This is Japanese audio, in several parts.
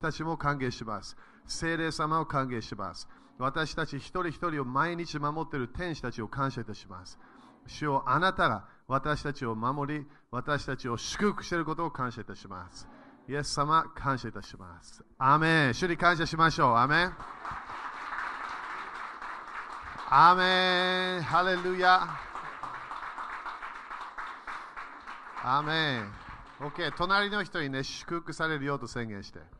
たちも歓迎します。聖霊様を歓迎します。私たち一人一人を毎日守っている天使たちを感謝いたします。主よあなたが私たちを守り、私たちを祝福していることを感謝いたします。イエス様、感謝いたします。アメン主に感謝しましょう。アメンアメンハレルヤアメン OK、隣の人にね、祝福されるよと宣言して。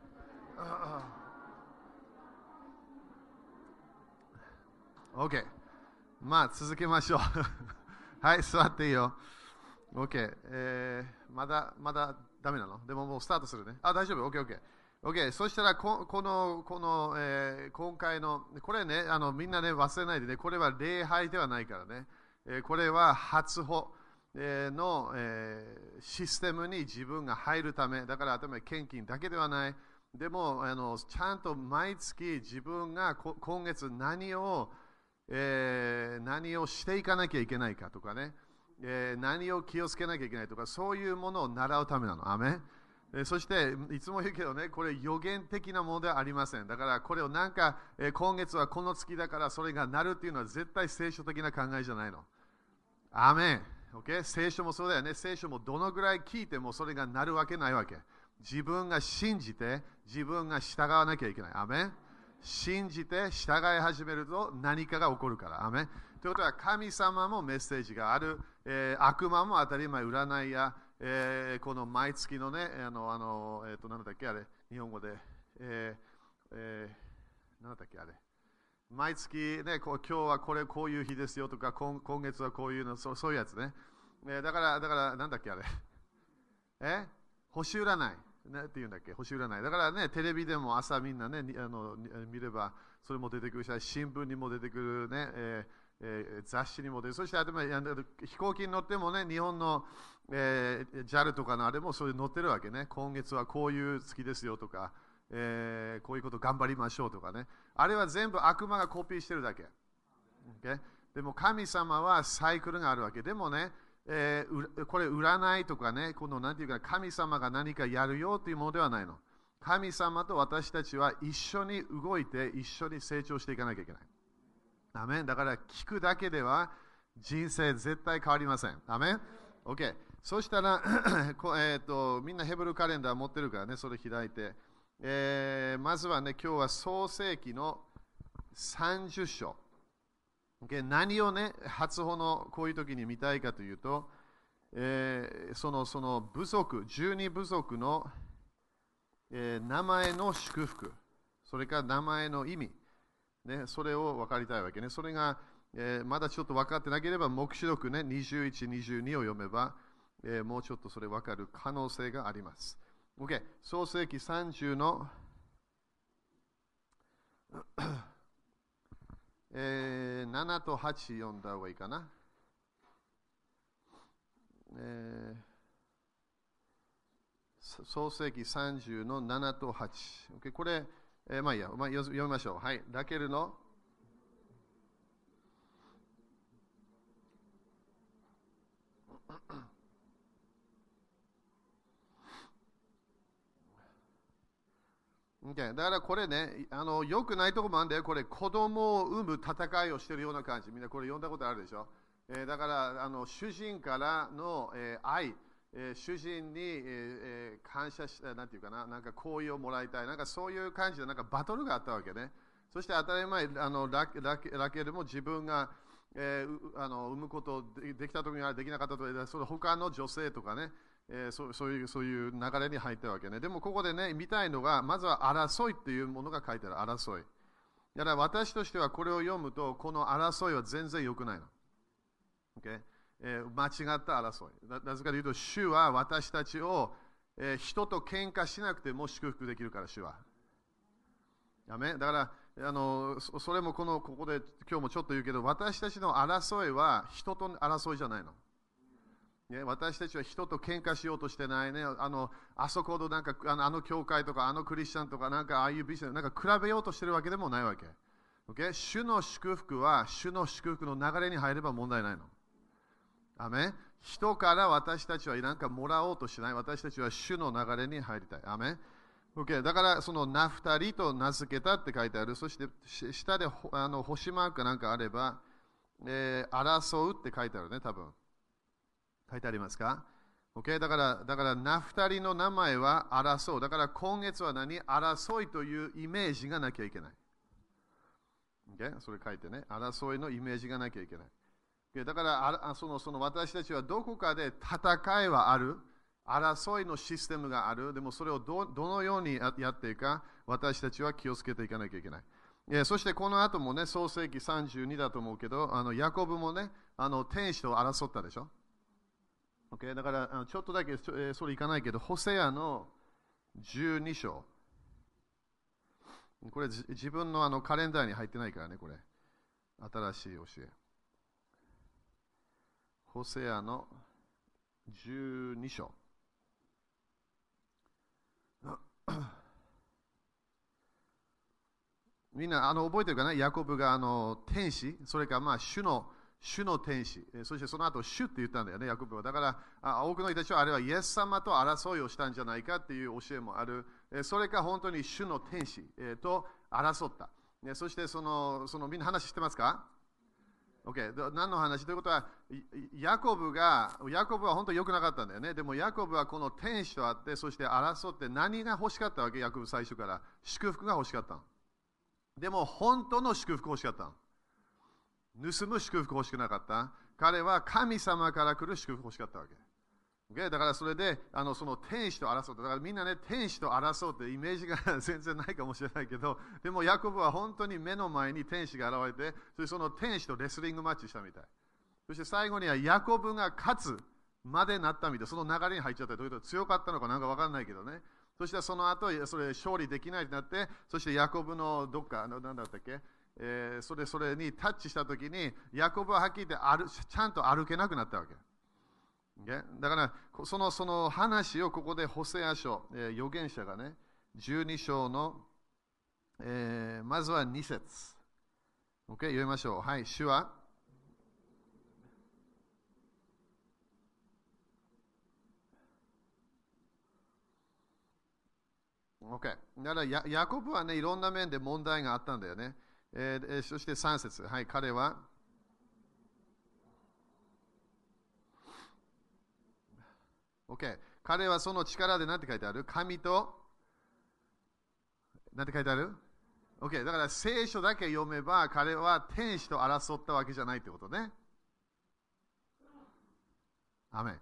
OK。まあ、続けましょう。はい、座っていいよ。OK。えー、まだ、まだダメなの？でももうスタートするね。あ、大丈夫？OK、OK。OK。そしたらこ、この、この、えー、今回の、これね、あの、みんなね、忘れないでね、これは礼拝ではないからね。えー、これは初歩。の、えー、システムに自分が入るため、だから頭献金だけではない、でもあのちゃんと毎月自分が今月何を、えー、何をしていかなきゃいけないかとかね、えー、何を気をつけなきゃいけないとか、そういうものを習うためなの。アメえそして、いつも言うけどね、これ予言的なものではありません。だからこれをなんか、え今月はこの月だからそれがなるっていうのは絶対聖書的な考えじゃないの。アメン o 聖書もそうだよね。聖書もどのぐらい聞いてもそれがなるわけないわけ。自分が信じて自分が従わなきゃいけない。アメ信じて従い始めると何かが起こるから。アメということは神様もメッセージがある。えー、悪魔も当たり前占いや、えー、この毎月のね、あの、あのえっ、ー、と、なんだっけあれ、日本語で、えーえー、なんだっけあれ。毎月ね、こう今日はこれこういう日ですよとか、今今月はこういうの、そうそういうやつね。えだから、だから、なんだっけあれ。え？星占い。ね、っていうんだっけ？星占い。だからね、テレビでも朝みんなね、あの見れば、それも出てくるし、新聞にも出てくるね、えーえー、雑誌にも出る。そして、あと飛行機に乗ってもね、日本の、えー、JAL とかのあれもそれ載ってるわけね。今月はこういう月ですよとか、えー、こういうこと頑張りましょうとかね。あれは全部悪魔がコピーしてるだけ。Okay? でも神様はサイクルがあるわけ。でもね、えー、これ占いとかね、このなんていうか神様が何かやるよというものではないの。神様と私たちは一緒に動いて一緒に成長していかなきゃいけない。アメンだから聞くだけでは人生絶対変わりません。アメン ?OK。そしたら えと、みんなヘブルカレンダー持ってるからね、それ開いて。えー、まずはね、今日は創世記の30章。何をね、初歩のこういう時に見たいかというと、えー、そのその部族、十二部族の、えー、名前の祝福、それから名前の意味、ね、それを分かりたいわけね。それが、えー、まだちょっと分かってなければ、黙示録ね、21、22を読めば、えー、もうちょっとそれ分かる可能性があります。OK、創世紀30のえー、7と8読んだ方がいいかな。えー、創世紀30の7と8。Okay、これ、えー、まあいいや、まあ、読みましょう。はい。ラケルのだからこれね、あのよくないところもあるんだよ。これ、子供を産む戦いをしているような感じ。みんなこれ読んだことあるでしょ？えー、だからあの、主人からの、えー、愛、えー、主人に、えー、感謝し、なんていうかな、なんか好意をもらいたい。なんかそういう感じで、なんかバトルがあったわけね。そして当たり前、あのラララケルも自分が、えー、あの産むことでできた時にはできなかったときその他の女性とかね、えー、そそういうそういう流れに入ったわけね。でもここでね、見たいのが、まずは争いっていうものが書いてある、争い。だから私としてはこれを読むと、この争いは全然良くないの。Okay? えー、間違った争い。なぜかというと、主は私たちを、えー、人と喧嘩しなくても祝福できるから、主は。だからあの、それもこのここで今日もちょっと言うけど、私たちの争いは人と争いじゃないの。ね、私たちは人と喧嘩しようとしてないね。あの、あそこのなんか、あの、あの教会とか、あのクリスチャンとか、なんかああいうビジネス、なんか比べようとしてるわけでもないわけ。Okay? 主の祝福は、主の祝福の流れに入れば問題ないの。アメ人から私たちはなんかもらおうとしない。私たちは主の流れに入りたい。アメ Okay、だからそのナフタリと名付けたって書いてある。そして下であの星マークなんかあれば、えー、争うって書いてあるね、多分。書いてありますか ?OK、だから、だからナフタリの名前は争う。だから今月は何？争いというイメージがなきゃいけない。OK? それ書いてね。争いのイメージがなきゃいけない。OK? だからあそのその私たちはどこかで戦いはある？争いのシステムがある？でもそれをどどのようにやっていくか、私たちは気をつけていかなきゃいけない。えそしてこの後もね、創世紀32だと思うけど、あのヤコブもね、あの天使と争ったでしょ？Okay? だからあちょっとだけえそれいかないけど、ホセアの12章。これ自分のあのカレンダーに入ってないからね、これ。新しい教え。ホセアの12章。みんなあの覚えてるかな？ヤコブがあの天使、それからまあ主の主の天使、そしてその後主って言ったんだよね、ヤコブは。だから多くの人たちはあれはイエス様と争いをしたんじゃないかっていう教えもある。それか本当に主の天使と争った。そしてそのそのみんな話してますか？OK、何の話？ということは、ヤコブが、ヤコブは本当に良くなかったんだよね。でもヤコブはこの天使と会って、そして争って何が欲しかったわけ、ヤコブ最初から。祝福が欲しかった。でも本当の祝福欲しかった。盗む祝福欲しくなかった。彼は神様から来る祝福欲しかったわけ。Okay? だからそれであのその天使と争って、だからみんなね、天使と争うってイメージが全然ないかもしれないけど、でもヤコブは本当に目の前に天使が現れて、そその天使とレスリングマッチしたみたい。そして最後にはヤコブが勝つまでなったみたい。その流れに入っちゃった。どういうこと強かったのかなんかわかんないけどね。そしてその後、それ勝利できないとなって、そしてヤコブのどっかの、何だったっけ？えー、それそれにタッチしたときに、ヤコブははっきり言ってちゃんと歩けなくなったわけ。だからそのその話をここでホセア書、えー、預言者がね、12章の、えー、まずは2節。OK、読みましょう。はい、主は。OK。だからヤヤコブはね、いろんな面で問題があったんだよね。えー、そして3節。はい、彼は。OK。彼はその力で何て書いてある？神と、何て書いてある ?OK。だから聖書だけ読めば彼は天使と争ったわけじゃないってことね。アメ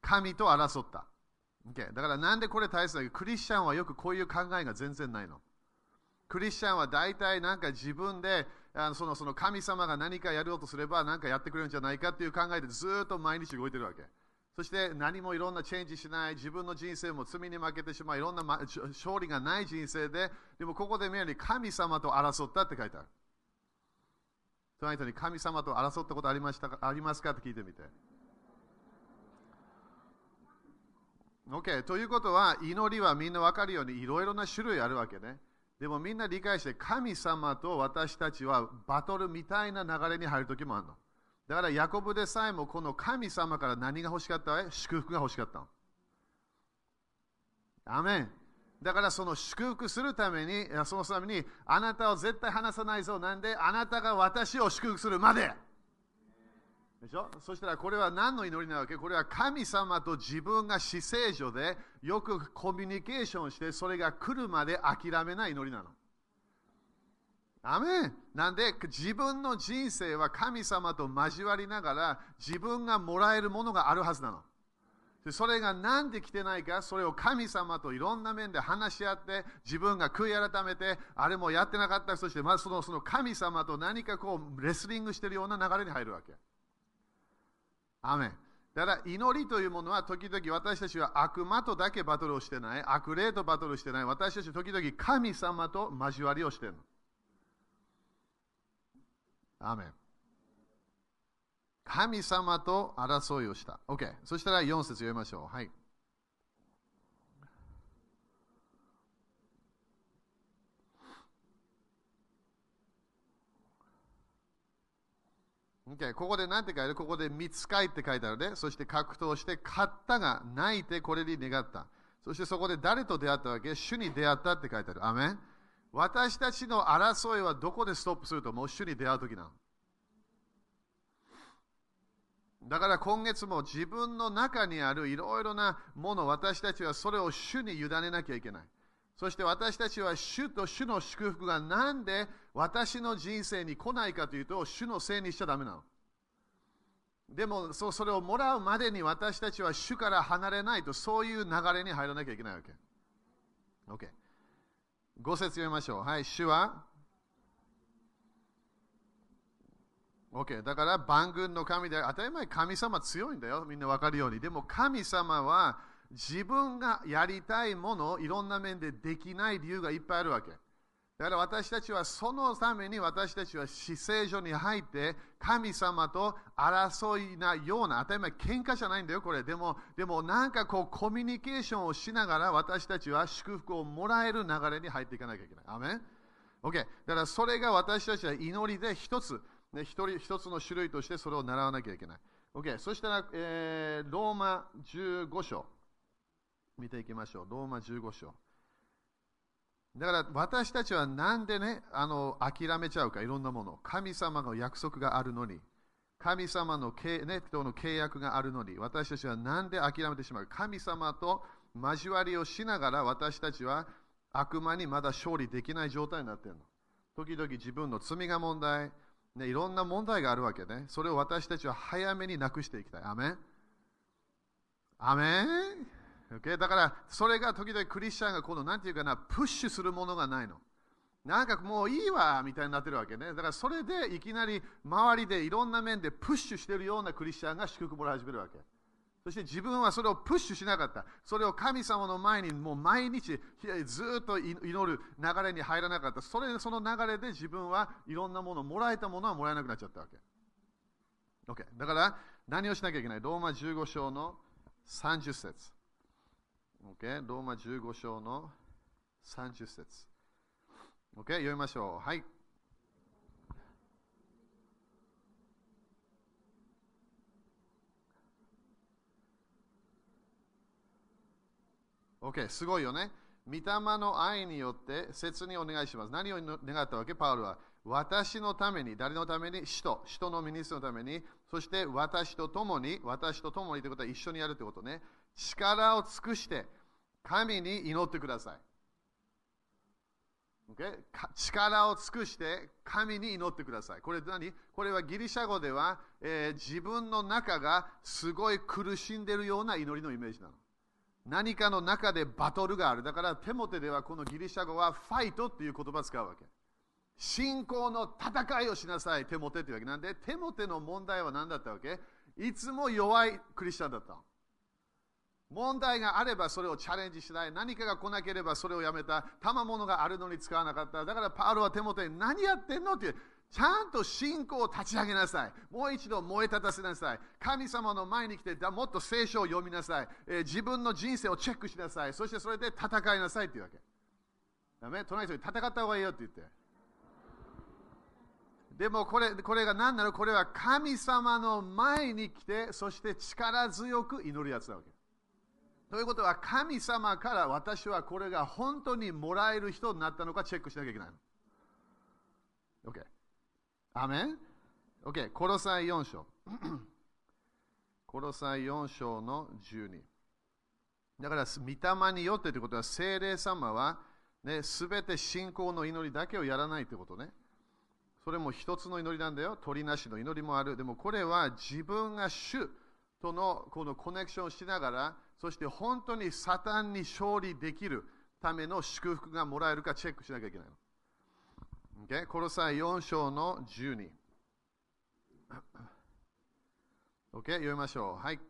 神と争った。OK。だからなんでこれ大切だけ？ど、クリスチャンはよくこういう考えが全然ないの。クリスチャンは大体なんか自分であのそのその神様が何かやろうとすれば何かやってくれるんじゃないかっていう考えでずっと毎日動いてるわけ。そして何もいろんなチェンジしない、自分の人生も罪に負けてしまう、いろんな勝利がない人生で、でもここで見るように神様と争ったって書いてある。その人に神様と争ったことありましたか？ありますか？って聞いてみて。OK。ということは、祈りはみんな分かるようにいろいろな種類あるわけね。でもみんな理解して、神様と私たちはバトルみたいな流れに入るときもあるの。だからヤコブでさえもこの神様から何が欲しかった？祝福が欲しかったの。アメン。だからその祝福するために、そのために、あなたを絶対離さないぞ。なんで、あなたが私を祝福するまで。でしょ？そしたらこれは何の祈りなわけ？これは神様と自分が死聖所でよくコミュニケーションして、それが来るまで諦めない祈りなの。アメンなんで？自分の人生は神様と交わりながら自分がもらえるものがあるはずなの。それが何で来てないか、それを神様といろんな面で話し合って、自分が悔い改めて、あれもやってなかった、そしてまずそのその神様と何かこうレスリングしてるような流れに入るわけ。アメンだから祈りというものは時々私たちは悪魔とだけバトルをしてない、悪霊とバトルしてない、私たちは時々神様と交わりをしている。アメン神様と争いをした。OK。そしたら4節読みましょう。はい。Okay、ここで何て書いてある？ここで見つかいって書いてあるね。そして格闘して、勝ったが泣いてこれに願った。そしてそこで誰と出会ったわけ？主に出会ったって書いてある。アメン私たちの争いはどこでストップするともう？主に出会うときなの。だから今月も自分の中にあるいろいろなもの、私たちはそれを主に委ねなきゃいけない。そして私たちは主と主の祝福がなんで私の人生に来ないかというと、主のせいにしちゃだめなの。でもそそれをもらうまでに私たちは主から離れないと、そういう流れに入らなきゃいけないわけ。OK。ご説読みましょう。はい、主は？OK。だから万軍の神で、当たり前神様強いんだよ。みんな分かるように。でも神様は自分がやりたいものをいろんな面でできない理由がいっぱいあるわけ。だから私たちはそのために私たちは死聖所に入って神様と争いなような、当たり前喧嘩じゃないんだよ、これ。でも、でもなんかこうコミュニケーションをしながら私たちは祝福をもらえる流れに入っていかなきゃいけない。アメン ?OK。だからそれが私たちは祈りで一つ、ね、一人一つの種類としてそれを習わなきゃいけない。OK。そしたら、えー、ローマ15章。見ていきましょう。ローマ15章。だから私たちはなんでね、あの諦めちゃうか、いろんなもの。神様の約束があるのに、神様の,、ね、との契約があるのに、私たちはなんで諦めてしまうか。神様と交わりをしながら私たちは悪魔にまだ勝利できない状態になっているの。時々自分の罪が問題、ね、いろんな問題があるわけね。それを私たちは早めになくしていきたい。アメンアメン Okay? だから、それが時々クリスチャンがこの、なんていうかな、プッシュするものがないの。なんかもういいわみたいになってるわけね。だからそれでいきなり周りでいろんな面でプッシュしてるようなクリスチャンが祝福もらい始めるわけ。そして自分はそれをプッシュしなかった。それを神様の前にもう毎日ずっと祈る流れに入らなかった。それでその流れで自分はいろんなもの、もらえたものはもらえなくなっちゃったわけ。OK。だから何をしなきゃいけない？ローマ15章の30節。Okay? ローマ15章の30節。Okay? 読みましょう。はい。OK、すごいよね。御霊の愛によって切にお願いします。何を願ったわけ？パウルは。私のために、誰のために？使徒、使徒のミニストのために、そして私と共に、私と共にということは一緒にやるということね。力を尽くして神に祈ってください。Okay? 力を尽くして神に祈ってください。これ何？これはギリシャ語では、えー、自分の中がすごい苦しんでいるような祈りのイメージなの。何かの中でバトルがある。だから手モテではこのギリシャ語はファイトっていう言葉を使うわけ。信仰の戦いをしなさい、手モテっていうわけなんで、手モテの問題は何だったわけ？いつも弱いクリスチャンだった。問題があればそれをチャレンジしない。何かが来なければそれをやめた。賜物があるのに使わなかった。だからパウロは手元に何やってんのって。ちゃんと信仰を立ち上げなさい。もう一度燃え立たせなさい。神様の前に来て、もっと聖書を読みなさい、えー、自分の人生をチェックしなさい。そしてそれで戦いなさいっていうわけ。ダメ？隣の人に戦った方がいいよって言って。でもこれこれが何なの？これは神様の前に来て、そして力強く祈るやつなわけ。ということは、神様から私はこれが本当にもらえる人になったのかチェックしなきゃいけないの。OK。アメン ?OK。コロサイ4章。コロサイ4章の12。だから、御霊によってということは、精霊様は、ね、すべて信仰の祈りだけをやらないということね。それも一つの祈りなんだよ。鳥なしの祈りもある。でもこれは自分が主とのこのコネクションをしながら、そして本当にサタンに勝利できるための祝福がもらえるかチェックしなきゃいけないの。Okay? この際4章の12。OK? 読みましょう。はい。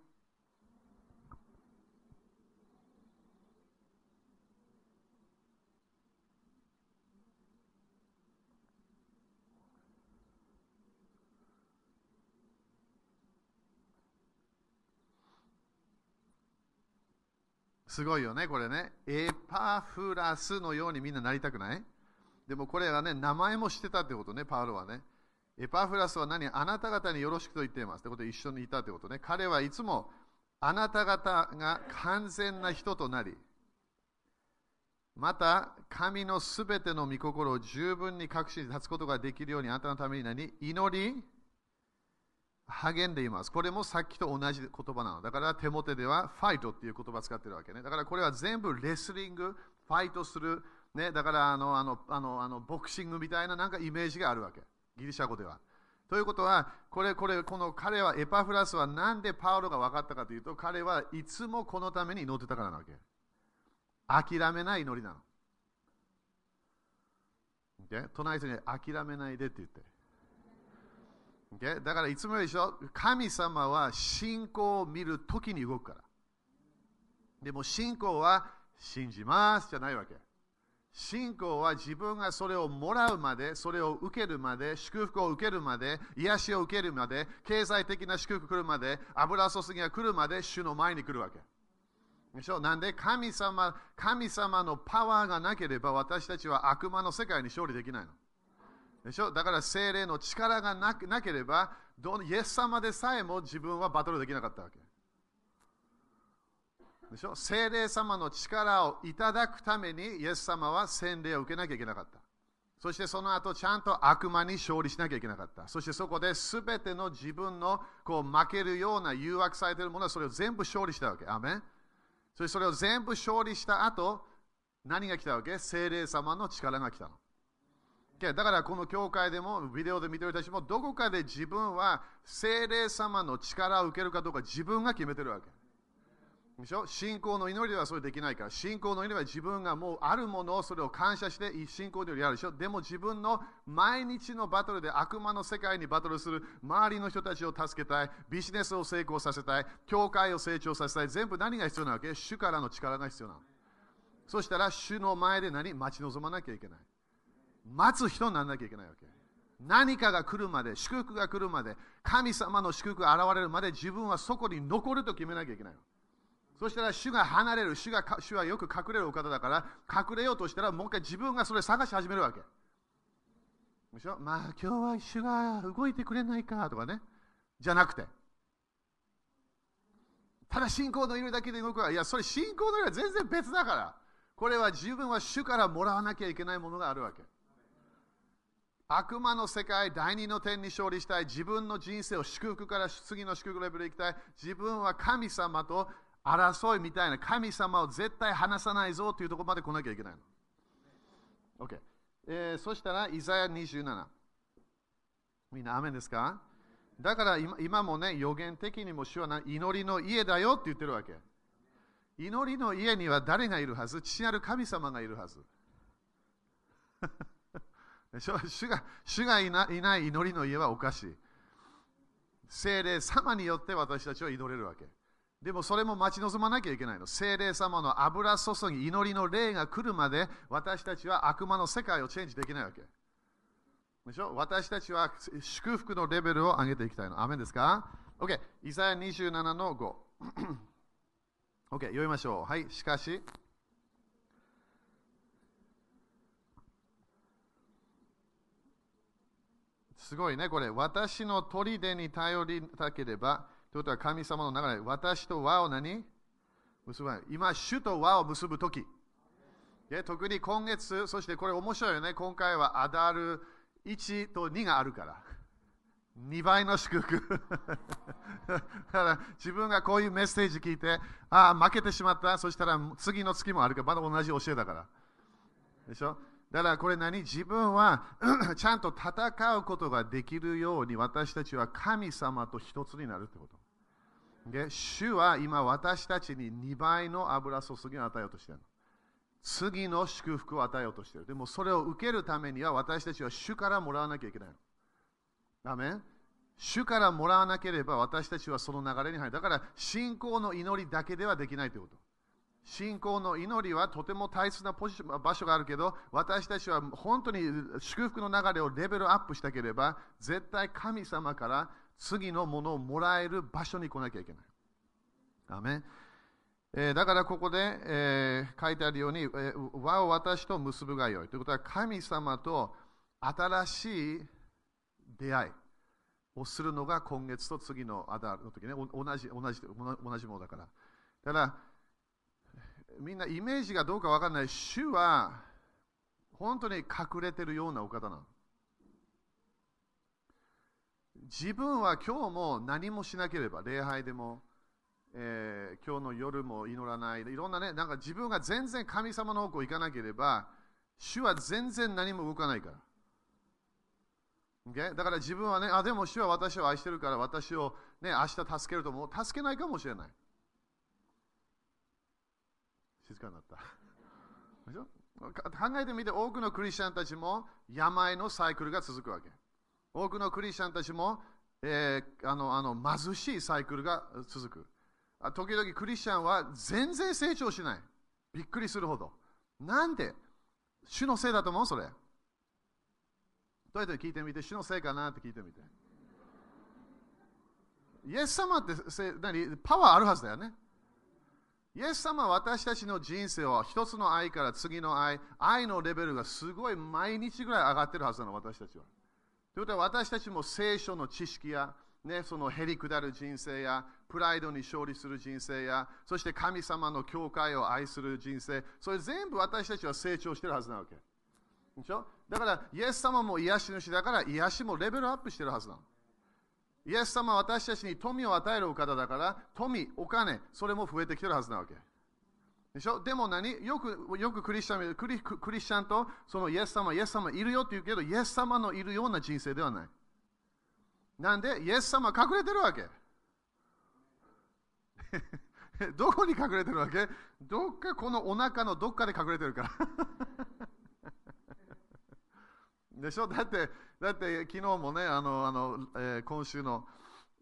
すごいよね、これね。エパフラスのようにみんななりたくない？でもこれはね、名前もしてたってことね、パウロはね。エパフラスは何？あなた方によろしくと言っています。ってことで一緒にいたってことね。彼はいつもあなた方が完全な人となり、また、神のすべての御心を十分に隠し立つことができるように、あなたのために何祈り、励んでいます。これもさっきと同じ言葉なの。だから手元ではファイトっていう言葉を使ってるわけね。だからこれは全部レスリング、ファイトする、ね、だからあのあのあのあのボクシングみたいななんかイメージがあるわけ。ギリシャ語では。ということは、これ、これ、この彼は、エパフラスはなんでパウロが分かったかというと、彼はいつもこのために祈ってたからなわけ。諦めない祈りなの。o 隣人に諦めないでって言って。Okay? だからいつもでしょ、神様は信仰を見るときに動くから。でも信仰は信じますじゃないわけ。信仰は自分がそれをもらうまで、それを受けるまで、祝福を受けるまで、癒しを受けるまで、経済的な祝福来るまで、油注ぎが来るまで、主の前に来るわけ。でしょ？なんで神様神様のパワーがなければ私たちは悪魔の世界に勝利できないの。でしょ？だから精霊の力がなければどイエス様でさえも自分はバトルできなかったわけ。でしょ？精霊様の力をいただくためにイエス様は洗礼を受けなきゃいけなかった。そしてその後ちゃんと悪魔に勝利しなきゃいけなかった。そしてそこで全ての自分のこう負けるような誘惑されているものはそれを全部勝利したわけ。アメンそしてそれを全部勝利した後、何が来たわけ？精霊様の力が来たの。だからこの教会でもビデオで見てる人たちもどこかで自分は精霊様の力を受けるかどうか自分が決めてるわけ。でしょ？信仰の祈りではそれできないから。信仰の祈りは自分がもうあるものをそれを感謝して信仰の祈りやるでしょ？でも自分の毎日のバトルで悪魔の世界にバトルする周りの人たちを助けたい、ビジネスを成功させたい、教会を成長させたい、全部何が必要なわけ？主からの力が必要なの。そしたら主の前で何？待ち望まなきゃいけない。待つ人にならなきゃいけないわけ。何かが来るまで、祝福が来るまで、神様の祝福が現れるまで自分はそこに残ると決めなきゃいけない。そしたら主が離れる主が、主はよく隠れるお方だから、隠れようとしたら、もう一回自分がそれ探し始めるわけ。でしょ？まあ今日は主が動いてくれないかとかね。じゃなくて。ただ信仰の祈りだけで動くわ。いや、それ信仰の祈りは全然別だから。これは自分は主からもらわなきゃいけないものがあるわけ。悪魔の世界、第二の点に勝利したい。自分の人生を祝福から次の祝福レベルに行きたい。自分は神様と争いみたいな神様を絶対離さないぞというところまで来なきゃいけないの。OK。えー、そしたら、イザヤ27。みんな、アメンですか？だから今今もね、予言的にも主は祈りの家だよって言ってるわけ。祈りの家には誰がいるはず？父なる神様がいるはず。主が主がいない祈りの家はおかしい。精霊様によって私たちは祈れるわけ。でもそれも待ち望まなきゃいけないの。精霊様の油注ぎ、祈りの霊が来るまで私たちは悪魔の世界をチェンジできないわけ。でしょ？私たちは祝福のレベルを上げていきたいの。アメンですか ?OK。イザヤ27の5。OK。読みましょう。はい。しかし、すごいね、これ。私の砦に頼りたければ、ということは神様の流れ、私と和を何？結ばない。今、主と和を結ぶとき。特に今月、そしてこれ面白いよね。今回はアダル1と2があるから。2倍の祝福 だから自分がこういうメッセージ聞いて、ああ、負けてしまった。そしたら次の月もあるから、まだ同じ教えだから。でしょ？だからこれ何？自分は ちゃんと戦うことができるように私たちは神様と一つになるってこと。で主は今私たちに2倍の油注ぎを与えようとしている次の祝福を与えようとしている。でもそれを受けるためには私たちは主からもらわなきゃいけないの。アメ主からもらわなければ私たちはその流れに入る。だから信仰の祈りだけではできないということ。信仰の祈りはとても大切なポジション場所があるけど、私たちは本当に祝福の流れをレベルアップしたければ、絶対神様から次のものをもらえる場所に来なきゃいけない。アメえー、だからここで、えー、書いてあるように、えー、和を私と結ぶがよい。ということは、神様と新しい出会いをするのが今月と次のアダルの時ね、同じ同じ同じものだから。だから、みんなイメージがどうかわかんない。主は本当に隠れてるようなお方なの。自分は今日も何もしなければ、礼拝でも、えー、今日の夜も祈らない、いろんなね、なんか自分が全然神様の方向行かなければ、主は全然何も動かないから。Okay? だから自分はね、あ、でも主は私を愛してるから私をね、明日助けるともう助けないかもしれない。静かになった。でしょ？考えてみて、多くのクリスチャンたちも病のサイクルが続くわけ。多くのクリスチャンたちも、えー、あのあの貧しいサイクルが続く。時々クリスチャンは全然成長しない。びっくりするほど。なんで主のせいだと思う？それ。どうやって聞いてみて、主のせいかなって聞いてみて。イエス様って何？パワーあるはずだよね。イエス様は私たちの人生を一つの愛から次の愛、愛のレベルがすごい毎日ぐらい上がってるはずなの、私たちは。ということは私たちも聖書の知識や、ね、そのへりくだる人生や、プライドに勝利する人生や、そして神様の教会を愛する人生、それ全部私たちは成長してるはずなわけ。でしょ？だから、イエス様も癒し主だから、癒しもレベルアップしてるはずなの。イエス様は私たちに富を与えるお方だから、富、お金、それも増えてきてるはずなわけ。でしょ？でも何？よくよくクリスチャンクリクリスチャンとそのイエス様、イエス様いるよって言うけど、イエス様のいるような人生ではない。なんで、イエス様隠れてるわけ。どこに隠れてるわけ？どっかこのお腹のどっかで隠れてるから。でしょ？だって、だって昨日もね、あの、あのえー、今週の、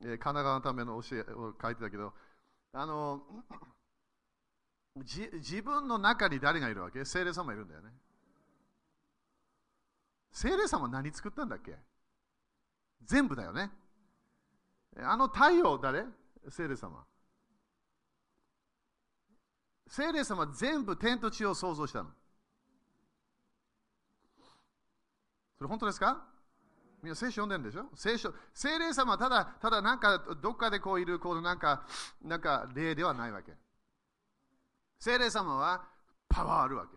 えー、神奈川のための教えを書いてたけど、あの、じ自分の中に誰がいるわけ？精霊様いるんだよね。精霊様何作ったんだっけ？全部だよね。あの太陽誰？精霊様。精霊様全部天と地を創造したの。それ本当ですか？みんな聖書読んでるんでしょ？聖書、精霊様はただ、ただなんかどっかでこういる、こうなんか、なんか霊ではないわけ。精霊様はパワーあるわけ。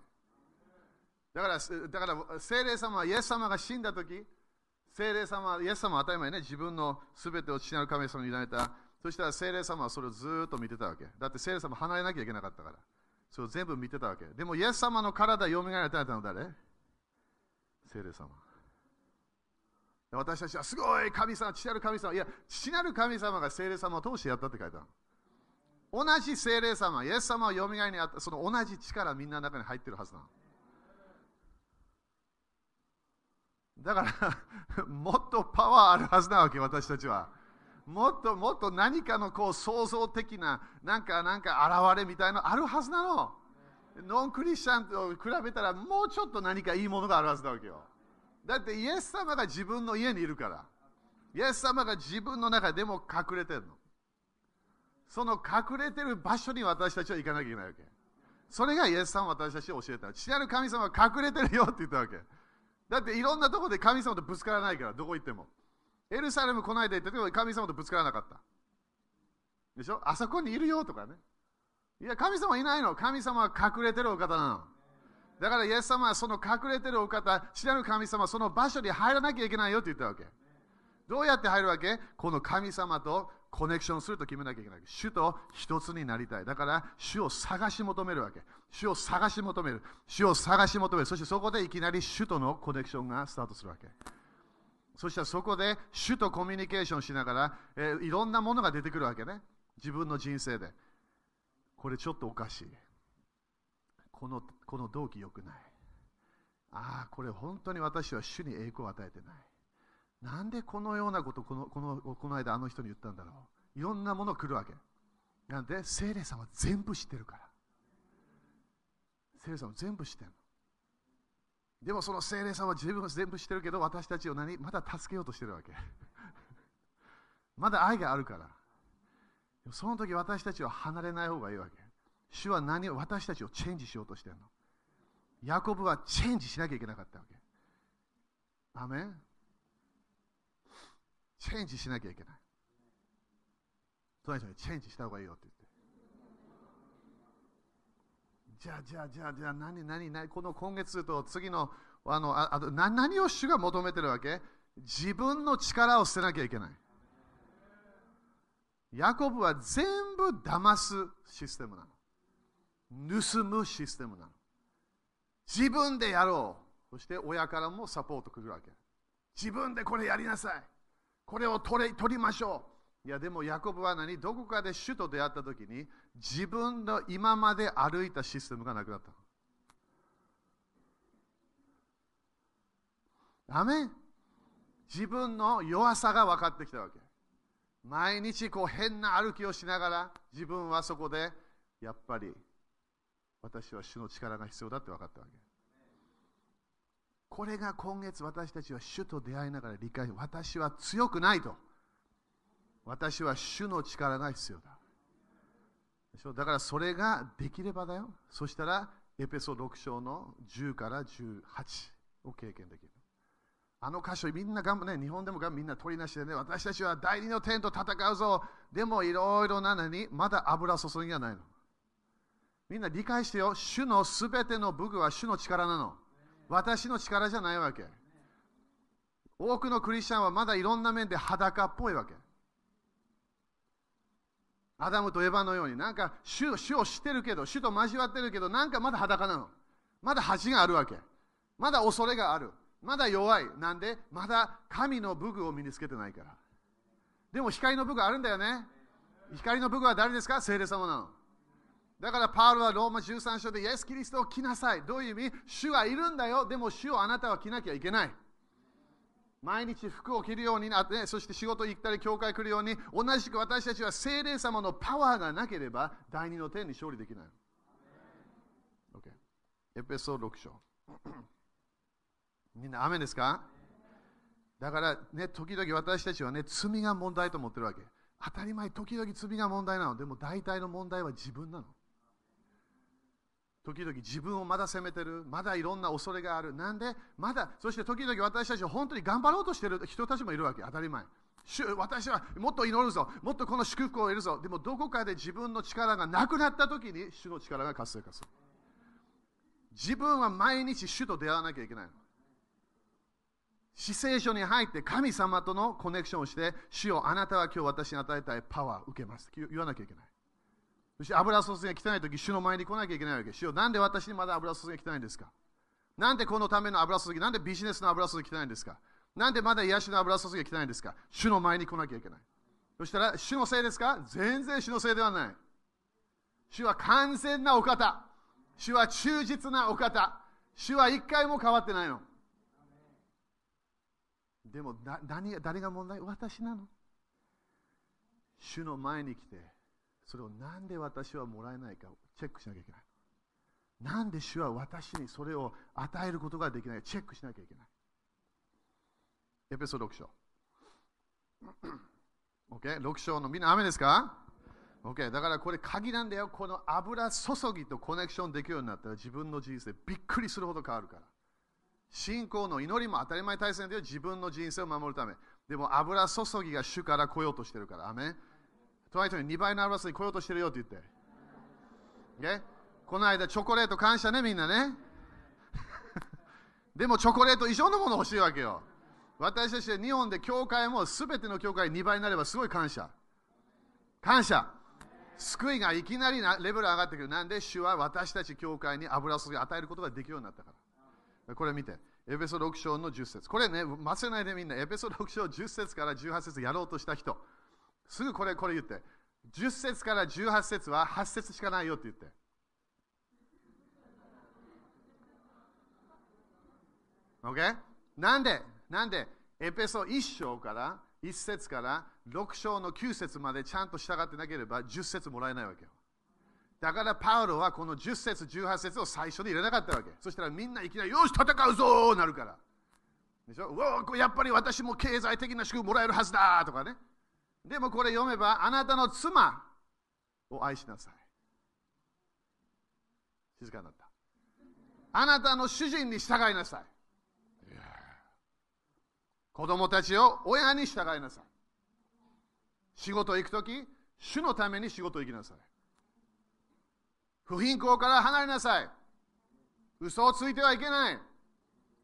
だから、だから精霊様はイエス様が死んだとき、精霊様は、イエス様は当たり前ね、自分のすべてを父なる神様に委ねた。そしたら精霊様はそれをずっと見てたわけ。だって精霊様離れなきゃいけなかったから。それを全部見てたわけ。でも、イエス様の体をよみがえられたのは誰？精霊様。私たちはすごい神様、父なる神様。いや、父なる神様が精霊様を通してやったって書いてある。同じ精霊様、イエス様はよみがえにあった、その同じ力みんなの中に入ってるはずなの。だから もっとパワーあるはずなわけ、私たちは。もっともっと何かのこう創造的な、なんか、なんか現れみたいなのあるはずなの。ノンクリスチャンと比べたら、もうちょっと何かいいものがあるはずなわけよ。だってイエス様が自分の家にいるから。イエス様が自分の中でも隠れてるの。その隠れてる場所に私たちは行かなきゃいけないわけ。それがイエス様私たちを教えた。父なる神様は隠れてるよって言ったわけ。だっていろんなところで神様とぶつからないから、どこ行っても。エルサレム来ないでって神様とぶつからなかった。でしょ？あそこにいるよとかね。いや、神様いないの。神様は隠れてるお方なの。だからイエス様はその隠れてるお方、知らぬ神様はその場所に入らなきゃいけないよって言ったわけ。どうやって入るわけ？この神様とコネクションすると決めなきゃいけない。主と一つになりたい。だから、主を探し求めるわけ。主を探し求める。主を探し求める。そしてそこでいきなり主とのコネクションがスタートするわけ。そしたらそこで主とコミュニケーションしながら、えー、いろんなものが出てくるわけね。自分の人生で。これちょっとおかしい。このこの動機良くない。ああ、これ本当に私は主に栄光を与えてない。なんでこのようなことこのこのこの間あの人に言ったんだろういろんなもの来るわけ。なんで聖霊さんは全部知ってるから。聖霊さんは全部知ってるの。でもその聖霊さんは自分全部知ってるけど私たちを何まだ助けようとしてるわけ。まだ愛があるから。その時私たちは離れない方がいいわけ。主は何を私たちをチェンジしようとしてるの？ヤコブはチェンジしなきゃいけなかったわけ。アメン？チェンジしなきゃいけない。隣人にチェンジした方がいいよって言って。じゃあ、じゃあ、じゃあ、じゃあ、何、何、何、この今月と次の、あの、ああと何何を主が求めてるわけ？自分の力を捨てなきゃいけない。ヤコブは全部騙すシステムなの。盗むシステムなの。自分でやろう。そして親からもサポートくるわけ。自分でこれやりなさい。これを取れ取りましょう。いや、でもヤコブは何？どこかで主と出会ったときに自分の今まで歩いたシステムがなくなった。ダメ自分の弱さが分かってきたわけ。毎日こう変な歩きをしながら自分はそこでやっぱり私は主の力が必要だって分かったわけ。これが今月私たちは主と出会いながら理解私は強くないと。私は主の力が必要だ。だからそれができればだよ。そしたらエペソ6章の10から18を経験できる。あの箇所みんな頑張ね、日本でもみんな取りなしでね、私たちは第二の天と戦うぞ。でもいろいろなのに、まだ油注ぎがないの。みんな理解してよ。主のすべての武具は主の力なの。私の力じゃないわけ。多くのクリスチャンはまだいろんな面で裸っぽいわけ。アダムとエヴァのように、なんか主主を知ってるけど、主と交わってるけど、なんかまだ裸なの。まだ恥があるわけ。まだ恐れがある。まだ弱い。なんで？まだ神の武具を身につけてないから。でも光の武具あるんだよね。光の武具は誰ですか？聖霊様なの。だからパウロはローマ13章でイエス・キリストを着なさい。どういう意味？主はいるんだよ。でも主をあなたは着なきゃいけない。毎日服を着るようになって、そして仕事行ったり教会来るように、同じく私たちは聖霊様のパワーがなければ第二の天に勝利できない。Okay、エペソー6章。みんな雨ですか？だからね、時々私たちはね、罪が問題と思ってるわけ。当たり前、時々罪が問題なの。でも大体の問題は自分なの。時々自分をまだ責めてる、まだいろんな恐れがある。なんで、まだ、そして時々私たちは本当に頑張ろうとしてる人たちもいるわけ。当たり前。私はもっと祈るぞ、もっとこの祝福を得るぞ。でもどこかで自分の力がなくなった時に主の力が活性化する。自分は毎日主と出会わなきゃいけないの。死聖書に入って神様とのコネクションをして、主よあなたは今日私に与えたいパワーを受けます。言わなきゃいけない。そして油注ぎが汚い時、主の前に来なきゃいけないわけ。主よなんで私にまだ油注ぎが汚いんですか？なんでこのための油注ぎ、なんでビジネスの油注ぎ汚いんですか？なんでまだ癒しの油注ぎが汚いんですか？主の前に来なきゃいけない。そしたら、主のせいですか？全然主のせいではない。主は完全なお方。主は忠実なお方。主は一回も変わってないの。でも何誰が問題？私なの主の前に来て、それをなんで私はもらえないかチェックしなきゃいけない。なんで主は私にそれを与えることができないかチェックしなきゃいけない。エペソ6章。OK? 6章のみんな雨ですか ?OK? だからこれ鍵なんだよ。この油注ぎとコネクションできるようになったら自分の人生びっくりするほど変わるから。信仰の祈りも当たり前大切だよ。自分の人生を守るため。でも油注ぎが主から来ようとしてるから。アメ隣人に2倍の油注ぎ来ようとしてるよって言って。ねこの間チョコレート感謝ね、みんなね。でもチョコレート以上のもの欲しいわけよ。私たち日本で教会も全ての教会2倍になればすごい感謝。感謝。救いがいきなりなレベル上がってくる。なんで主は私たち教会に油注ぎ与えることができるようになったから。これ見て。エペソ6章の10節これね、忘れないでみんな。エペソ6章10節から18節やろうとした人。すぐこれ、これ言って。10節から18節は8節しかないよって言って。OK? なんで？なんで？エペソ1章から1節から6章の9節までちゃんと従ってなければ10節もらえないわけよ。だからパウロはこの10節、18節を最初に入れなかったわけ。そしたらみんないきなり、よし、戦うぞなるから。でしょ？うやっぱり私も経済的な祝福もらえるはずだとかね。でもこれ読めば、あなたの妻を愛しなさい。静かになった。あなたの主人に従いなさい。子供たちを親に従いなさい。仕事行くとき、主のために仕事行きなさい。不貧困から離れなさい。嘘をついてはいけない。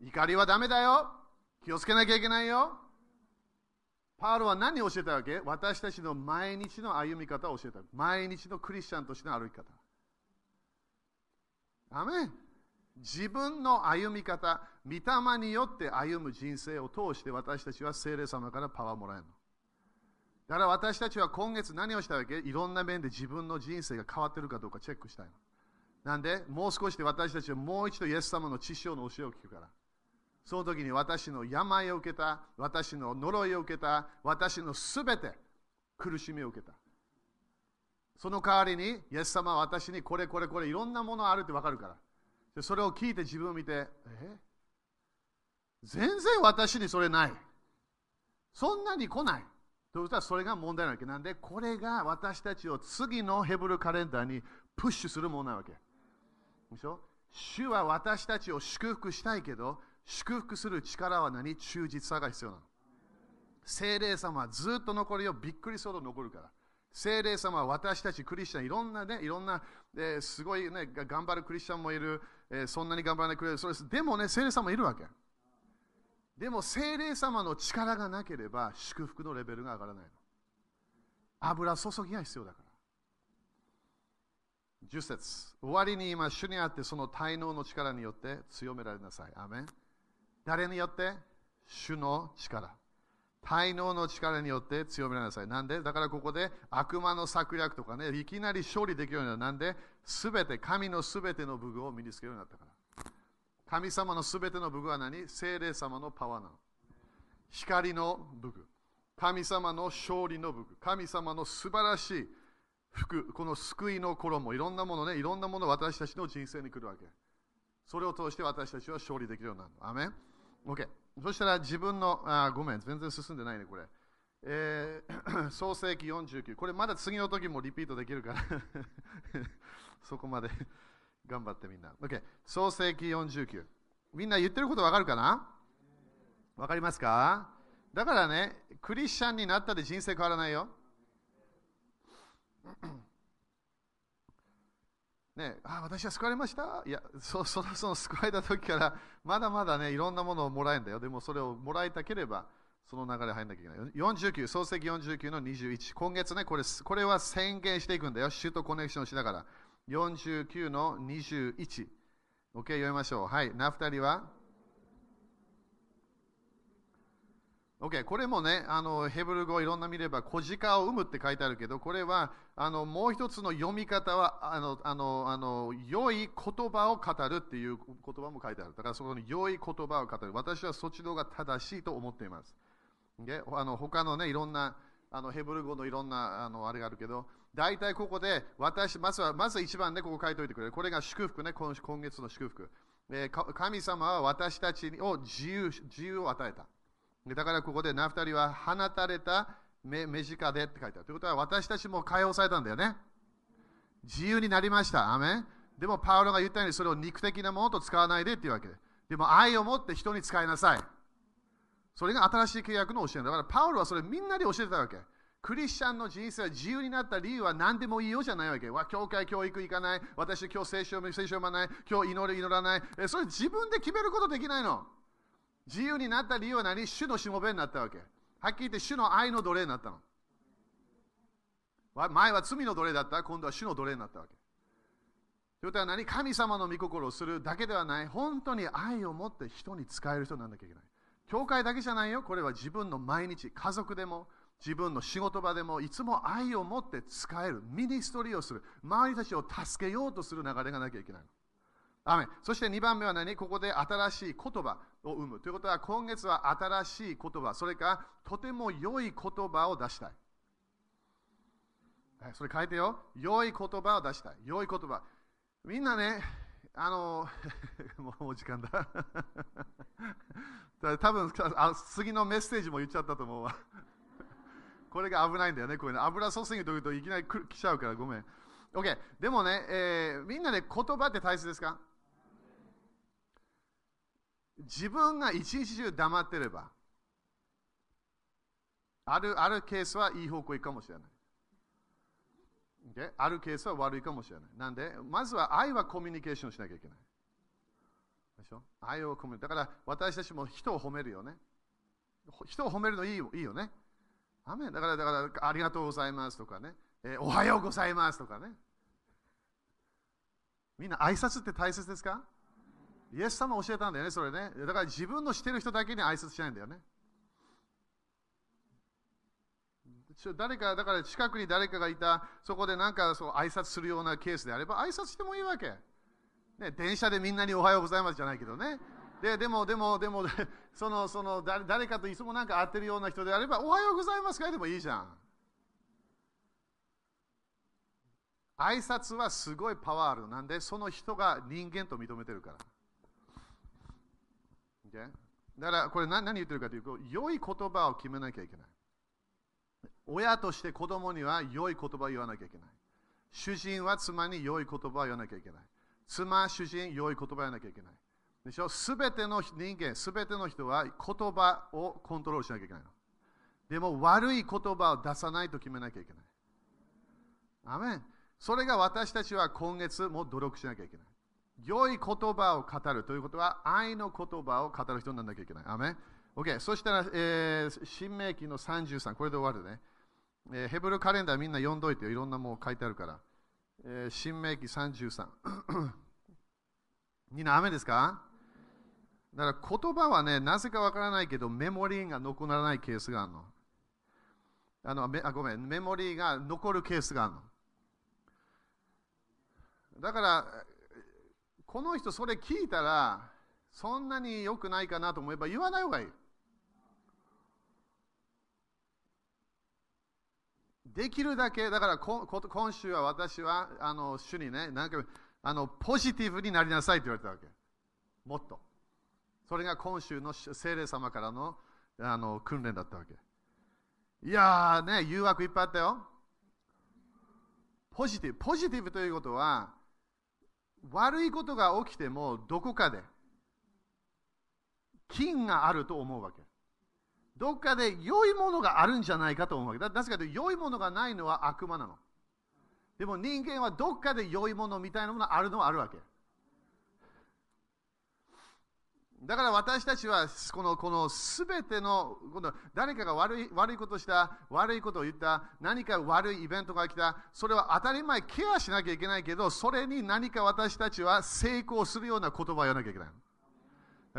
怒りはダメだよ。気をつけなきゃいけないよ。パウロは何を教えたわけ？私たちの毎日の歩み方を教えた。毎日のクリスチャンとしての歩き方。アメ自分の歩み方、御霊によって歩む人生を通して私たちは聖霊様からパワーをもらえるの。だから私たちは今月何をしたわけ？いろんな面で自分の人生が変わってるかどうかチェックしたいの。なんで、もう少しで私たちはもう一度イエス様の知性の教えを聞くから。その時に私の病を受けた、私の呪いを受けた、私のすべて苦しみを受けた。その代わりに、イエス様は私にこれこれこれいろんなものあるって分かるから。それを聞いて自分を見て、え？全然私にそれない。そんなに来ない。としたらそれが問題なわけなんで、これが私たちを次のヘブルカレンダーにプッシュするものなわけ。でしょ？主は私たちを祝福したいけど、祝福する力は何？忠実さが必要なの。精霊様はずっと残るよ。びっくりするほど残るから。精霊様は私たちクリスチャン、いろんなね、いろんな、えー、すごいね、頑張るクリスチャンもいる、えー、そんなに頑張らないクリスチャン、それでもね、精霊様いるわけ。でも精霊様の力がなければ祝福のレベルが上がらないの。油注ぎが必要だから。10節終わりに今、主にあってその滞納の力によって強められなさい。アメン誰によって？主の力。滞納の力によって強められなさい。なんで？だからここで悪魔の策略とかね、いきなり勝利できるようになる。なんで？すべて、神のすべての武具を身につけるようになったから。神様のすべての武具は何？精霊様のパワーなの。光の武具。神様の勝利の武具。神様の素晴らしい服。この救いの衣。いろんなものね、いろんなもの私たちの人生に来るわけ。それを通して私たちは勝利できるようになるの。アメン ?OK。そしたら自分の、あ、ごめん、全然進んでないね、これ。えー、創世紀49。これまだ次の時もリピートできるから そこまで 頑張ってみんな。OK。創世紀49。みんな言ってることわかるかな？わかりますか？だからね、クリスチャンになったで人生変わらないよ。ね、あ私は救われました？いやそそのその救われた時からまだまだねいろんなものをもらえるんだよ。でもそれをもらいたければその流れ入んなきゃいけない。49創世記49の21今月ねこれこれは宣言していくんだよ。主とコネクションしながら。49の 21OK、OK、読みましょう。はい、ナフタリは OK、これもね、あのヘブル語いろんな見れば、小鹿を生むって書いてあるけど、これはあのもう一つの読み方はあのあのあの、良い言葉を語るっていう言葉も書いてある。だからそこに良い言葉を語る。私はそっちの方が正しいと思っています。であの他のね、いろんなあのヘブル語のいろんなあのあれがあるけど、大体ここで私、まずはまず一番ね、ここ書いておいてくれる。これが祝福ね、今今月の祝福。えー、神様は私たちを自由自由を与えた。だからここでナフタリは放たれた目目近でって書いてある。ということは私たちも解放されたんだよね。自由になりました。アメでもパウロが言ったようにそれを肉的なものと使わないでっていうわけで。でも愛を持って人に使いなさい。それが新しい契約の教えだからパウロはそれみんなに教えてたわけ。クリスチャンの人生は自由になった理由は何でもいいよじゃないわけ。わ教会、教育行かない。私、今日聖書聖書読まない。今日祈る、祈らない。えそれ自分で決めることできないの。自由になった理由は何？主のしもべになったわけ。はっきり言って主の愛の奴隷になったの。前は罪の奴隷だった。今度は主の奴隷になったわけ。ということは何？神様の御心をするだけではない。本当に愛を持って人に使える人にならなきゃいけない。教会だけじゃないよ。これは自分の毎日、家族でも、自分の仕事場でもいつも愛を持って使える、ミニストリーをする、周りたちを助けようとする流れがなきゃいけない。アそして2番目は何?ここで新しい言葉を生む。ということは今月は新しい言葉、それかとても良い言葉を出したい。それ書いてよ。良い言葉を出したい。良い言葉。みんなね、あの、もう時間だ。多分あ次のメッセージも言っちゃったと思うわ。これが危ないんだよね。こういうの油注ぎというといきなり来ちゃうからごめん。OK。でもね、えー、みんなね、言葉って大切ですか？自分が一日中黙ってれば、あるあるケースはいい方向行くかもしれない。Okay? あるケースは悪いかもしれない。なんで、まずは愛はコミュニケーションしなきゃいけない。でしょ？愛をコミュだから私たちも人を褒めるよね。人を褒めるのいいよいいよね。アメだから、だからありがとうございますとかね、えー、おはようございますとかね。みんな挨拶って大切ですか？イエス様教えたんだよね、それね。だから自分のしてる人だけに挨拶しないんだよね。誰か、だから近くに誰かがいた、そこでなんかそう挨拶するようなケースであれば、挨拶してもいいわけ。ね、電車でみんなにおはようございますじゃないけどね。ででも、でも、でも、その、その誰、誰かといつもなんか会ってるような人であれば、おはようございますかでもいいじゃん。挨拶はすごいパワーある。なんで、その人が人間と認めてるから。Okay? だから、これ何言ってるかというと、良い言葉を決めなきゃいけない。親として子供には良い言葉を言わなきゃいけない。主人は妻に良い言葉を言わなきゃいけない。妻、主人、良い言葉を言わなきゃいけない。でしょ？すべての人間、すべての人は言葉をコントロールしなきゃいけないの。でも悪い言葉を出さないと決めなきゃいけない。アメンそれが私たちは今月も努力しなきゃいけない。良い言葉を語るということは愛の言葉を語る人にならなきゃいけない。アメン OK、そしたら、えー、新明記の33、これで終わるね。えー、ヘブルカレンダーみんな読んどいていろんなもの書いてあるから。えー、新明記33。みんな雨ですか？だから言葉はね、なぜかわからないけど、メモリーが残らないケースがあるの。あのあごめん、メモリーが残るケースがあるの。だから、この人それ聞いたら、そんなに良くないかなと思えば言わない方がいい。できるだけ、だから今週は私はあの主にね、なんかあのポジティブになりなさいって言われたわけ。もっと。それが今週の聖霊様からのあの訓練だったわけ。いやーね、誘惑いっぱいあったよ。ポジティブ。ポジティブということは、悪いことが起きてもどこかで金があると思うわけ。どっかで良いものがあるんじゃないかと思うわけ。だなぜかというと、良いものがないのは悪魔なの。でも人間はどっかで良いものみたいなものがあるのはあるわけ。だから私たちはこのこの全てのこの誰かが悪い悪いことした、悪いことを言った、何か悪いイベントが来た、それは当たり前、ケアしなきゃいけないけど、それに何か私たちは成功するような言葉を言わなきゃいけない。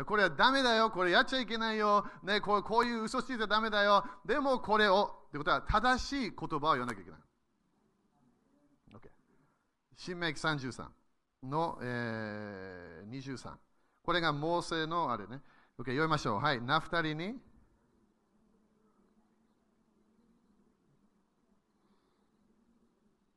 これはダメだよ、これやっちゃいけないよ、ね、こうこういう嘘ついてダメだよ、でもこれを、ってことは正しい言葉を言わなきゃいけない。Okay、新明記33の、えー、23。これがモーセのあれね。OK、読みましょう。はい、ナフタリに。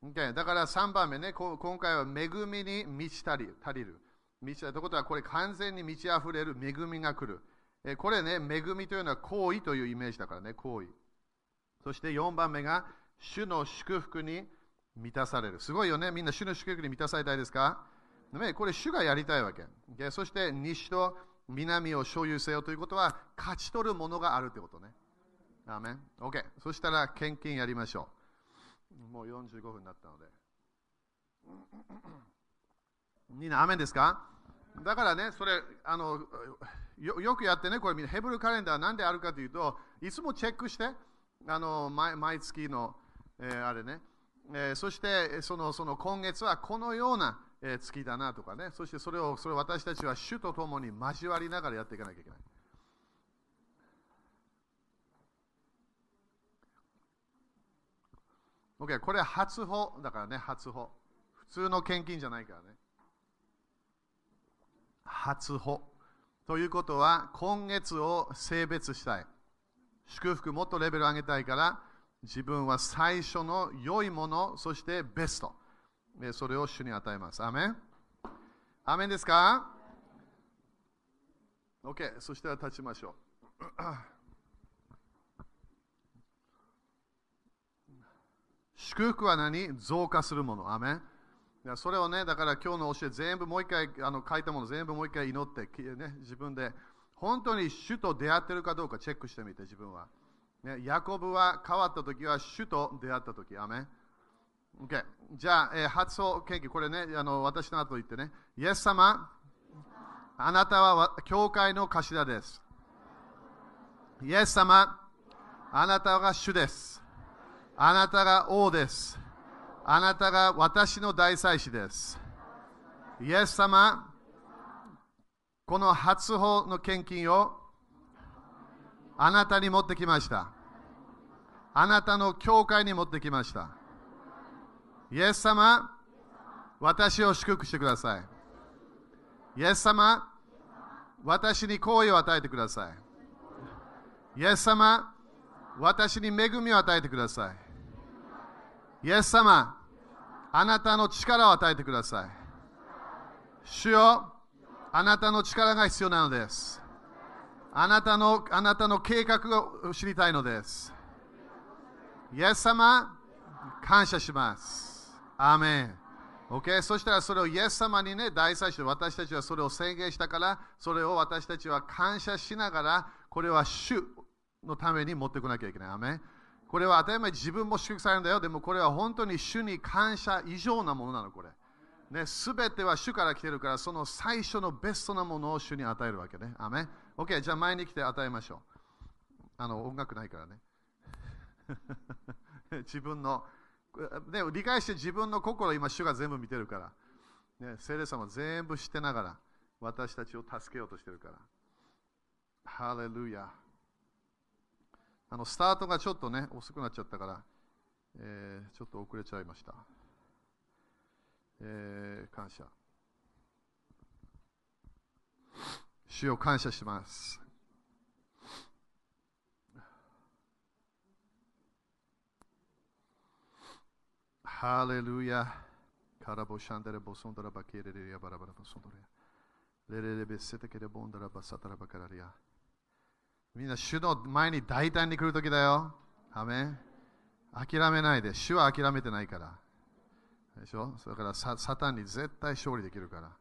Okay、だから3番目ね、今回は恵みに満ち足り足りる。満ちということは、これ完全に満ち溢れる恵みが来る。えこれね、恵みというのは行為というイメージだからね、行為。そして4番目が、主の祝福に満たされる。すごいよね。みんな主の祝福に満たされたいですか？これ、主がやりたいわけ。そして、西と南を所有せよということは、勝ち取るものがあるということね。アメン ?OK。そしたら、献金やりましょう。もう45分になったので。みんな、アメンですか？だからね、それあのよ、よくやってね、これ、ヘブルカレンダーなんであるかというと、いつもチェックして、あの毎毎月の、えー、あれね、えー、そしてそのその今月はこのような、え、月だなとかね、そしてそれをそれ私たちは主と共に交わりながらやっていかなきゃいけない。OK、これ初歩だからね、初歩。普通の献金じゃないからね。初歩。ということは、今月を性別したい。祝福もっとレベル上げたいから、自分は最初の良いもの、そしてベスト。それを主に与えます。アメン？アメンですか ?OK、そしたら立ちましょう。祝福は何？増加するもの。アメン？それをね、だから今日の教え全部もう一回あの書いたもの全部もう一回祈って、ね、自分で本当に主と出会ってるかどうかチェックしてみて自分は。ね、ヤコブは変わった時は主と出会った時。アメ OK。じゃあ、えー、発音研究、これね、あの私の後言ってね。イエス様、あなたは教会の頭です。イエス様、あなたが主です。あなたが王です。あなたが私の大祭司です。イエス様、この初歩の献金をあなたに持ってきました。あなたの教会に持ってきました。イエス様、私を祝福してください。イエス様、私に好意を与えてください。イエス様、私に恵みを与えてください。イエス様、あなたの力を与えてください。主よ、あなたの力が必要なのです。あなたのあなたの計画を知りたいのです。イエス様、感謝します。アーメン。OK? そしたらそれをイエス様にね、大祭司私たちはそれを宣言したから、それを私たちは感謝しながら、これは主のために持ってこなきゃいけない。アメこれは当たり前自分も祝福されるんだよ。でもこれは本当に主に感謝以上なものなの、これ。ね、すべては主から来てるから、その最初のベストなものを主に与えるわけね。アメ ?OK、じゃあ前に来て与えましょう。あの、音楽ないからね。自分の、ね、理解して自分の心、今、主が全部見てるから。ね、聖霊様全部知ってながら、私たちを助けようとしてるから。ハレルヤ。あの、スタートがちょっとね、遅くなっちゃったから、えー、ちょっと遅れちゃいました。えー、感謝。主を感謝します。ハレルヤ。カラボシャンデレボソンダラバケレレヤバラバラバソンドレ。レレレベセテケレボハレルヤ。カラボシャンデレボソンダラバケレレリアバラバラバソンドレヤ。レレレベセテケレボンダラバサタラバカラリア。みんな主の前に大胆に来るときだよ。アメン。諦めないで。主は諦めてないから。でしょそれからサ,サタンに絶対勝利できるから。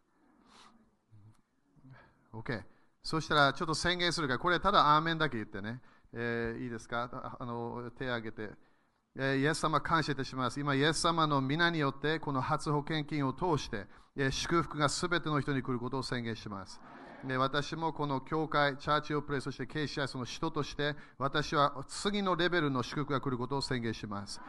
OK。そしたらちょっと宣言するから、これただアーメンだけ言ってね。えー、いいですかあの手をげて。イエス様感謝いたします。今、イエス様の皆によってこの初保険金を通して、祝福がすべての人に来ることを宣言します。私もこの教会、チャーチオプレイ、そして KCI その人として、私は次のレベルの祝福が来ることを宣言します。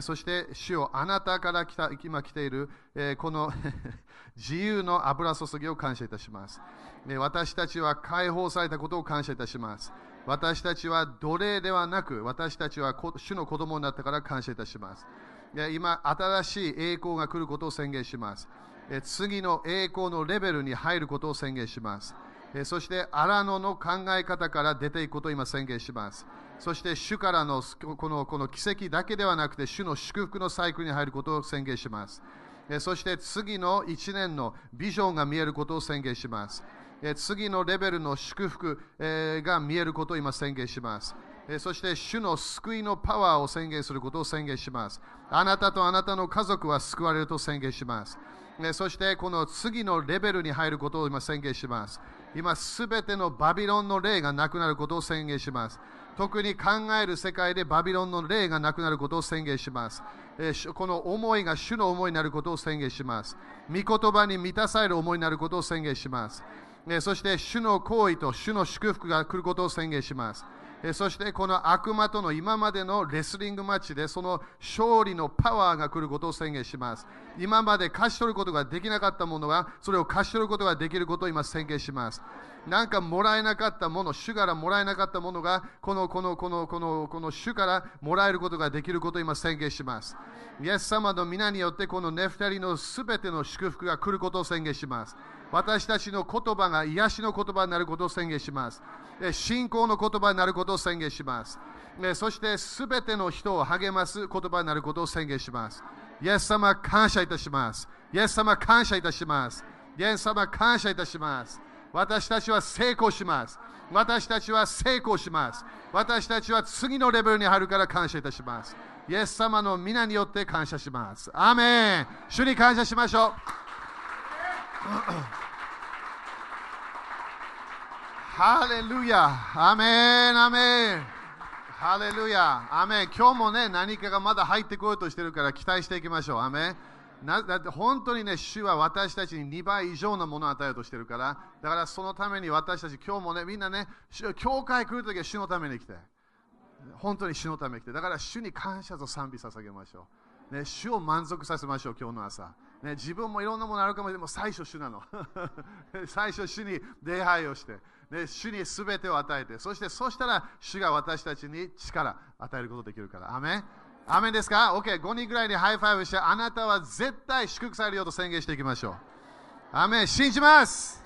そして主をあなたから来た今来ている、この 自由の油注ぎを感謝いたします。私たちは解放されたことを感謝いたします。私たちは奴隷ではなく、私たちは主の子供になったから感謝いたします。今、新しい栄光が来ることを宣言します。次の栄光のレベルに入ることを宣言します。そして荒野の考え方から出ていくことを今宣言します。そして主からのこのこの奇跡だけではなくて主の祝福のサイクルに入ることを宣言します。そして次の1年のビジョンが見えることを宣言します。次のレベルの祝福が見えることを今宣言します。そして主の救いのパワーを宣言することを宣言します。あなたとあなたの家族は救われると宣言します。そしてこの次のレベルに入ることを今宣言します。今すべてのバビロンの霊がなくなることを宣言します。特に考える世界でバビロンの霊がなくなることを宣言します。この思いが主の思いになることを宣言します。御言葉に満たされる思いになることを宣言します。そして主の行為と主の祝福が来ることを宣言します。そしてこの悪魔との今までのレスリングマッチでその勝利のパワーが来ることを宣言します。今まで勝ち取ることができなかったものがそれを勝ち取ることができることを今宣言します。なんかもらえなかったもの、主からもらえなかったものがこのこのこのこのこの主からもらえることができることを今宣言します。イエス様の皆によってこのネフタリのすべての祝福が来ることを宣言します。私たちの言葉が癒しの言葉になることを宣言します。信仰の言葉になることを宣言します。そしてすべての人を励ます言葉になることを宣言します。イエス様感謝いたします。イエス様感謝いたします。イエス様感謝いたします。私たちは成功します。私たちは成功します。私たちは次のレベルに入るから感謝いたします。イエス様の皆によって感謝します。アメン主に感謝しましょう。ハレルヤアメンアメンハレルヤ。アメン今日もね、何かがまだ入ってこようとしてるから期待していきましょう。アメンなだって本当にね、主は私たちに2倍以上のものを与えようとしてるから、だからそのために私たち、今日もね、みんなね、教会来るときは主のために来て、本当に主のために来て、だから主に感謝と賛美捧げましょう。ね、主を満足させましょう、今日の朝。ね、自分もいろんなものあるかも、でも最初主なの。最初主に礼拝をして、ね、主に全てを与えて、そしてそしたら主が私たちに力を与えることできるから。アメンアメンですか ?OK、5人ぐらいに high five して、あなたは絶対祝福されるよと宣言していきましょう。アメン信じます